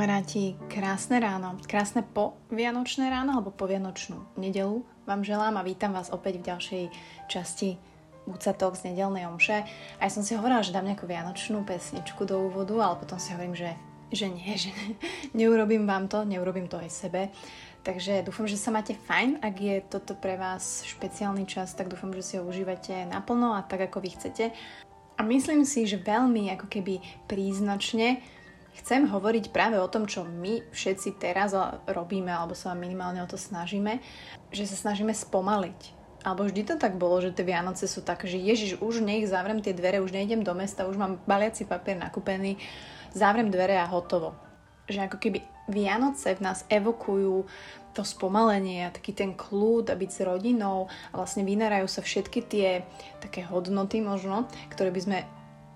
Kamaráti, krásne ráno, krásne po Vianočné ráno alebo po Vianočnú nedelu vám želám a vítam vás opäť v ďalšej časti Úcatok z nedelnej omše. A ja som si hovorila, že dám nejakú vianočnú pesničku do úvodu, ale potom si hovorím, že, že nie, že neurobím vám to, neurobím to aj sebe. Takže dúfam, že sa máte fajn. Ak je toto pre vás špeciálny čas, tak dúfam, že si ho užívate naplno a tak, ako vy chcete. A myslím si, že veľmi ako keby príznačne chcem hovoriť práve o tom, čo my všetci teraz robíme, alebo sa minimálne o to snažíme, že sa snažíme spomaliť. Alebo vždy to tak bolo, že tie Vianoce sú tak, že Ježiš, už nech zavrem tie dvere, už nejdem do mesta, už mám baliaci papier nakúpený, zavrem dvere a hotovo. Že ako keby Vianoce v nás evokujú to spomalenie a taký ten kľud a byť s rodinou a vlastne vynárajú sa všetky tie také hodnoty možno, ktoré by sme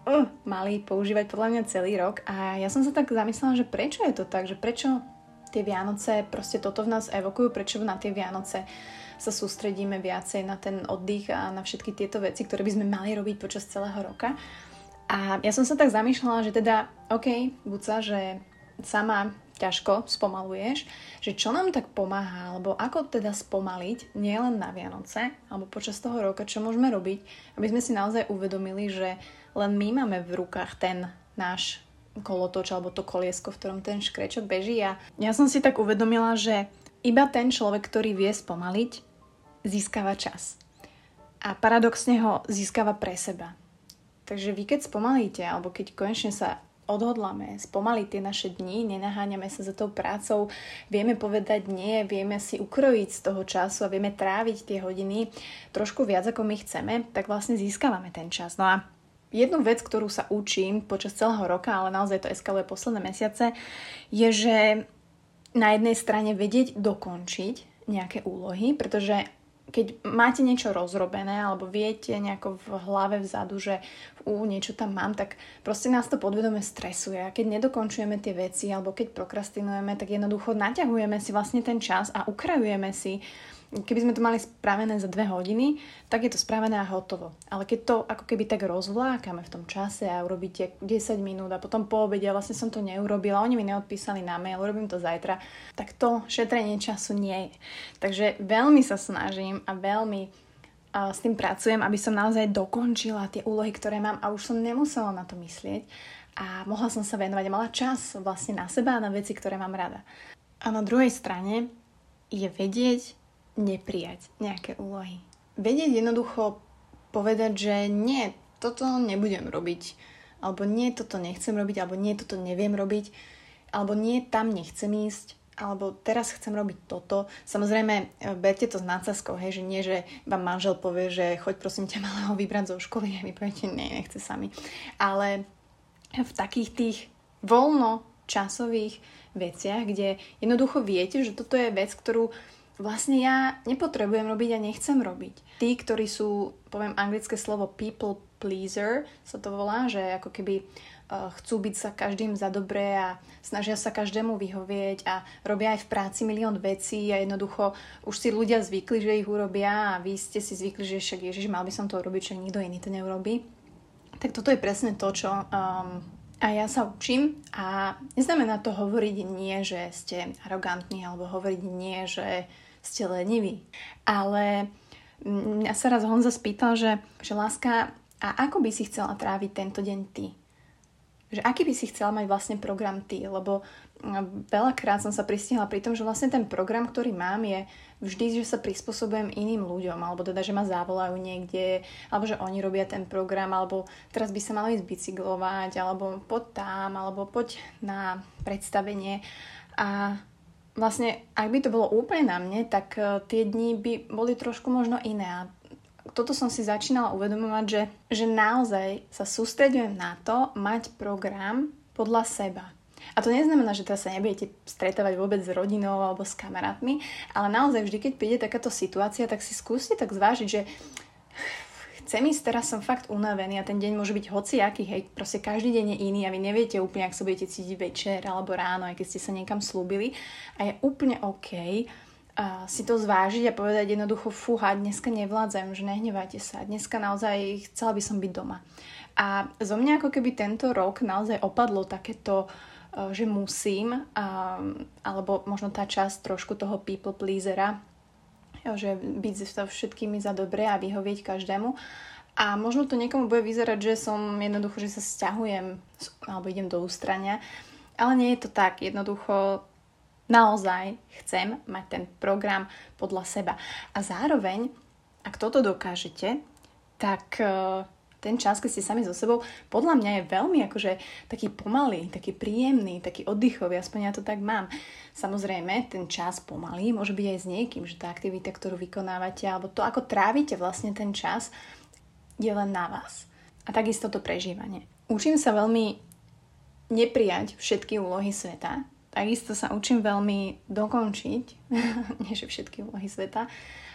uh, mali používať podľa mňa celý rok a ja som sa tak zamyslela, že prečo je to tak, že prečo tie Vianoce proste toto v nás evokujú, prečo na tie Vianoce sa sústredíme viacej na ten oddych a na všetky tieto veci, ktoré by sme mali robiť počas celého roka. A ja som sa tak zamýšľala, že teda, OK, Buca, že sama ťažko spomaluješ, že čo nám tak pomáha, alebo ako teda spomaliť nielen na Vianoce, alebo počas toho roka, čo môžeme robiť, aby sme si naozaj uvedomili, že len my máme v rukách ten náš kolotoč alebo to koliesko, v ktorom ten škrečok beží a ja som si tak uvedomila, že iba ten človek, ktorý vie spomaliť, získava čas. A paradoxne ho získava pre seba. Takže vy keď spomalíte, alebo keď konečne sa odhodláme spomaliť tie naše dni, nenaháňame sa za tou prácou, vieme povedať nie, vieme si ukrojiť z toho času a vieme tráviť tie hodiny trošku viac ako my chceme, tak vlastne získavame ten čas. No a jednu vec, ktorú sa učím počas celého roka, ale naozaj to eskaluje posledné mesiace, je, že na jednej strane vedieť dokončiť nejaké úlohy, pretože keď máte niečo rozrobené alebo viete nejako v hlave vzadu, že u niečo tam mám, tak proste nás to podvedome stresuje. A keď nedokončujeme tie veci alebo keď prokrastinujeme, tak jednoducho naťahujeme si vlastne ten čas a ukrajujeme si keby sme to mali spravené za dve hodiny, tak je to spravené a hotovo. Ale keď to ako keby tak rozvlákame v tom čase a urobíte 10 minút a potom po obede vlastne som to neurobila, oni mi neodpísali na mail, urobím to zajtra, tak to šetrenie času nie je. Takže veľmi sa snažím a veľmi s tým pracujem, aby som naozaj dokončila tie úlohy, ktoré mám a už som nemusela na to myslieť a mohla som sa venovať a mala čas vlastne na seba a na veci, ktoré mám rada. A na druhej strane je vedieť, neprijať nejaké úlohy. Vedieť jednoducho povedať, že nie, toto nebudem robiť, alebo nie, toto nechcem robiť, alebo nie, toto neviem robiť, alebo nie, tam nechcem ísť, alebo teraz chcem robiť toto. Samozrejme, e, berte to s nácaskou, hej, že nie, že vám manžel povie, že choď prosím ťa malého vybrať zo školy a vy poviete, nie, nechce sami. Ale v takých tých voľno časových veciach, kde jednoducho viete, že toto je vec, ktorú vlastne ja nepotrebujem robiť a nechcem robiť. Tí, ktorí sú, poviem anglické slovo people pleaser, sa to volá, že ako keby uh, chcú byť sa každým za dobré a snažia sa každému vyhovieť a robia aj v práci milión vecí a jednoducho už si ľudia zvykli, že ich urobia a vy ste si zvykli, že však Ježiš, mal by som to urobiť, však nikto iný to neurobí. Tak toto je presne to, čo um, a ja sa učím a neznamená to hovoriť nie, že ste arogantní alebo hovoriť nie, že ste leniví. Ale mňa sa raz Honza spýtal, že, že láska, a ako by si chcela tráviť tento deň ty? Že aký by si chcela mať vlastne program ty? Lebo veľakrát som sa pristihla pri tom, že vlastne ten program, ktorý mám, je vždy, že sa prispôsobujem iným ľuďom, alebo teda, že ma zavolajú niekde, alebo že oni robia ten program, alebo teraz by sa mali ísť bicyklovať, alebo poď tam, alebo poď na predstavenie. A vlastne, ak by to bolo úplne na mne, tak uh, tie dni by boli trošku možno iné. A toto som si začínala uvedomovať, že, že naozaj sa sústredujem na to mať program podľa seba. A to neznamená, že teraz sa nebudete stretávať vôbec s rodinou alebo s kamarátmi, ale naozaj vždy, keď príde takáto situácia, tak si skúste tak zvážiť, že chcem ísť, teraz som fakt unavený a ten deň môže byť hociaký, hej, proste každý deň je iný a vy neviete úplne, ak sa budete cítiť večer alebo ráno, aj keď ste sa niekam slúbili a je úplne OK si to zvážiť a povedať jednoducho, fúha, dneska nevládzam, že nehnevajte sa, dneska naozaj chcela by som byť doma. A zo mňa ako keby tento rok naozaj opadlo takéto že musím, alebo možno tá časť trošku toho people pleasera, že byť so všetkými za dobre a vyhovieť každému. A možno to niekomu bude vyzerať, že som jednoducho, že sa stiahujem alebo idem do ústrania, ale nie je to tak. Jednoducho naozaj chcem mať ten program podľa seba. A zároveň, ak toto dokážete, tak ten čas, keď ste sami so sebou, podľa mňa je veľmi akože taký pomalý, taký príjemný, taký oddychový, aspoň ja to tak mám. Samozrejme, ten čas pomalý môže byť aj s niekým, že tá aktivita, ktorú vykonávate, alebo to, ako trávite vlastne ten čas, je len na vás. A takisto to prežívanie. Učím sa veľmi neprijať všetky úlohy sveta. Takisto sa učím veľmi dokončiť, nie že všetky úlohy sveta,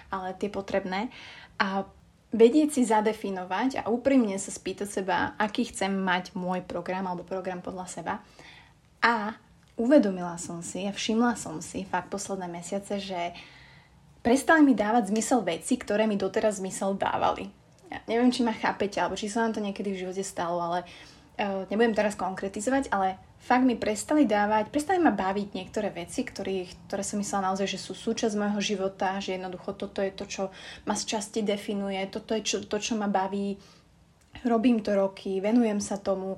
ale tie potrebné. A vedieť si zadefinovať a úprimne sa spýtať seba, aký chcem mať môj program alebo program podľa seba. A uvedomila som si a všimla som si fakt posledné mesiace, že prestali mi dávať zmysel veci, ktoré mi doteraz zmysel dávali. Ja neviem, či ma chápete, alebo či sa vám to niekedy v živote stalo, ale uh, nebudem teraz konkretizovať, ale fakt mi prestali dávať, prestali ma baviť niektoré veci, ktoré, ktoré som myslela naozaj, že sú súčasť môjho života, že jednoducho toto je to, čo ma z časti definuje, toto je čo, to, čo ma baví, robím to roky, venujem sa tomu,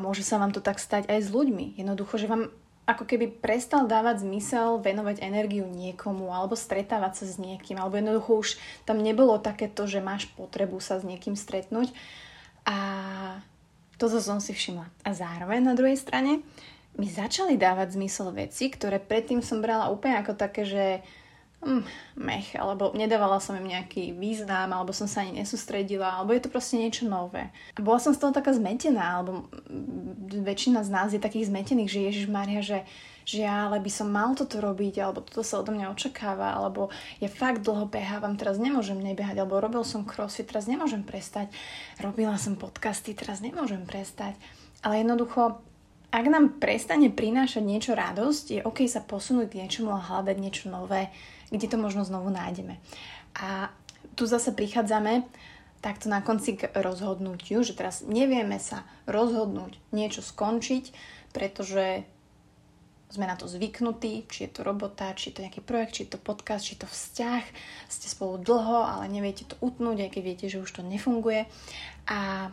môže sa vám to tak stať aj s ľuďmi. Jednoducho, že vám ako keby prestal dávať zmysel venovať energiu niekomu alebo stretávať sa s niekým, alebo jednoducho už tam nebolo takéto, že máš potrebu sa s niekým stretnúť a toto som si všimla. A zároveň na druhej strane mi začali dávať zmysel veci, ktoré predtým som brala úplne ako také, že hm, mech, alebo nedávala som im nejaký význam, alebo som sa ani nesústredila, alebo je to proste niečo nové. A bola som z toho taká zmetená, alebo väčšina z nás je takých zmetených, že Ježiš Maria, že že ja ale by som mal toto robiť, alebo toto sa odo mňa očakáva, alebo ja fakt dlho behávam, teraz nemôžem nebehať, alebo robil som crossfit, teraz nemôžem prestať, robila som podcasty, teraz nemôžem prestať. Ale jednoducho, ak nám prestane prinášať niečo radosť, je OK sa posunúť k niečomu a hľadať niečo nové, kde to možno znovu nájdeme. A tu zase prichádzame takto na konci k rozhodnutiu, že teraz nevieme sa rozhodnúť niečo skončiť, pretože sme na to zvyknutí, či je to robota, či je to nejaký projekt, či je to podcast, či je to vzťah, ste spolu dlho, ale neviete to utnúť, aj keď viete, že už to nefunguje. A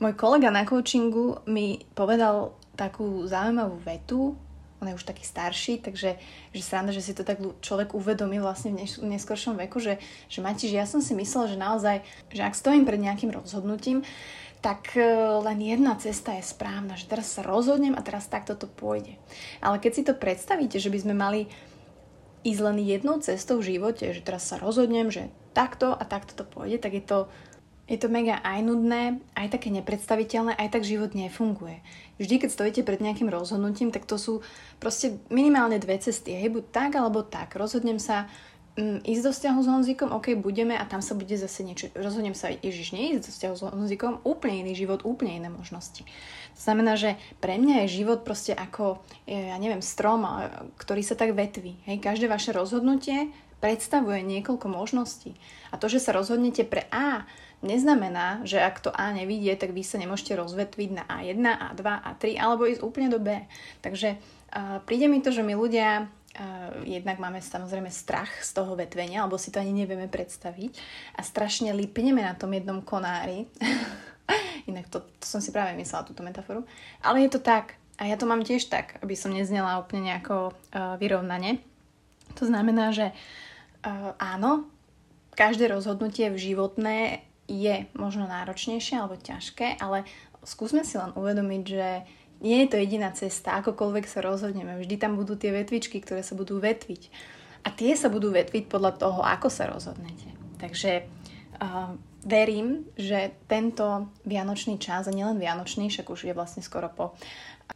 môj kolega na coachingu mi povedal takú zaujímavú vetu, on je už taký starší, takže že sranda, že si to tak človek uvedomí vlastne v neskoršom veku, že, že Matiš, ja som si myslela, že naozaj, že ak stojím pred nejakým rozhodnutím, tak e, len jedna cesta je správna, že teraz sa rozhodnem a teraz takto to pôjde. Ale keď si to predstavíte, že by sme mali ísť len jednou cestou v živote, že teraz sa rozhodnem, že takto a takto to pôjde, tak je to, je to mega aj nudné, aj také nepredstaviteľné, aj tak život nefunguje. Vždy, keď stojíte pred nejakým rozhodnutím, tak to sú proste minimálne dve cesty. Hej, buď tak, alebo tak. Rozhodnem sa, mm, ísť do vzťahu s Honzikom, ok, budeme a tam sa bude zase niečo, rozhodnem sa, Ježiš, neísť do vzťahu s Honzikom, úplne iný život, úplne iné možnosti. To znamená, že pre mňa je život proste ako, ja neviem, strom, ktorý sa tak vetví. Hej, každé vaše rozhodnutie predstavuje niekoľko možností. A to, že sa rozhodnete pre A, neznamená, že ak to A nevidie, tak vy sa nemôžete rozvetviť na A1, A2, A3 alebo ísť úplne do B. Takže uh, príde mi to, že my ľudia jednak máme samozrejme strach z toho vetvenia, alebo si to ani nevieme predstaviť a strašne lípneme na tom jednom konári. Inak to, to som si práve myslela, túto metaforu. Ale je to tak. A ja to mám tiež tak, aby som neznela úplne nejako uh, vyrovnane. To znamená, že uh, áno, každé rozhodnutie v životné je možno náročnejšie alebo ťažké, ale skúsme si len uvedomiť, že nie je to jediná cesta, akokoľvek sa rozhodneme. Vždy tam budú tie vetvičky, ktoré sa budú vetviť. A tie sa budú vetviť podľa toho, ako sa rozhodnete. Takže uh, verím, že tento vianočný čas, a nielen vianočný, však už je vlastne skoro po,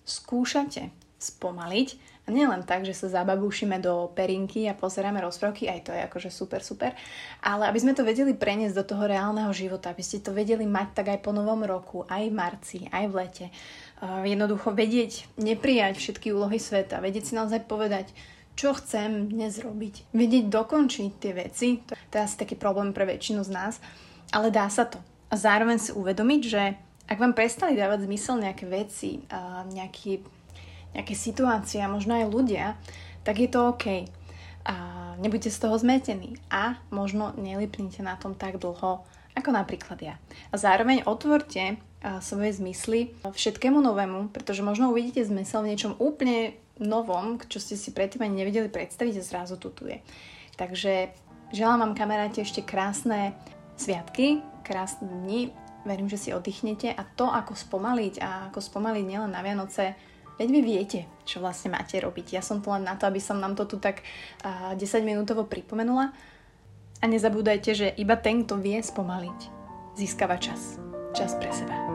skúšate spomaliť a nielen tak, že sa zababúšime do perinky a pozeráme rozprávky, aj to je akože super, super, ale aby sme to vedeli preniesť do toho reálneho života, aby ste to vedeli mať tak aj po novom roku, aj v marci, aj v lete, jednoducho vedieť, neprijať všetky úlohy sveta, vedieť si naozaj povedať, čo chcem dnes robiť. Vedieť dokončiť tie veci, to je asi taký problém pre väčšinu z nás, ale dá sa to. A zároveň si uvedomiť, že ak vám prestali dávať zmysel nejaké veci, nejaký, nejaké situácie a možno aj ľudia, tak je to OK. A nebuďte z toho zmetení a možno nelipnite na tom tak dlho, ako napríklad ja. A zároveň otvorte svoje zmysly všetkému novému, pretože možno uvidíte zmysel v niečom úplne novom, čo ste si predtým ani nevedeli predstaviť a zrazu tu tu je. Takže želám vám kamaráti ešte krásne sviatky, krásne dni, verím, že si oddychnete a to, ako spomaliť a ako spomaliť nielen na Vianoce, veď vy viete, čo vlastne máte robiť. Ja som tu len na to, aby som nám to tu tak 10 minútovo pripomenula. A nezabúdajte, že iba ten, kto vie spomaliť, získava čas. Čas pre seba.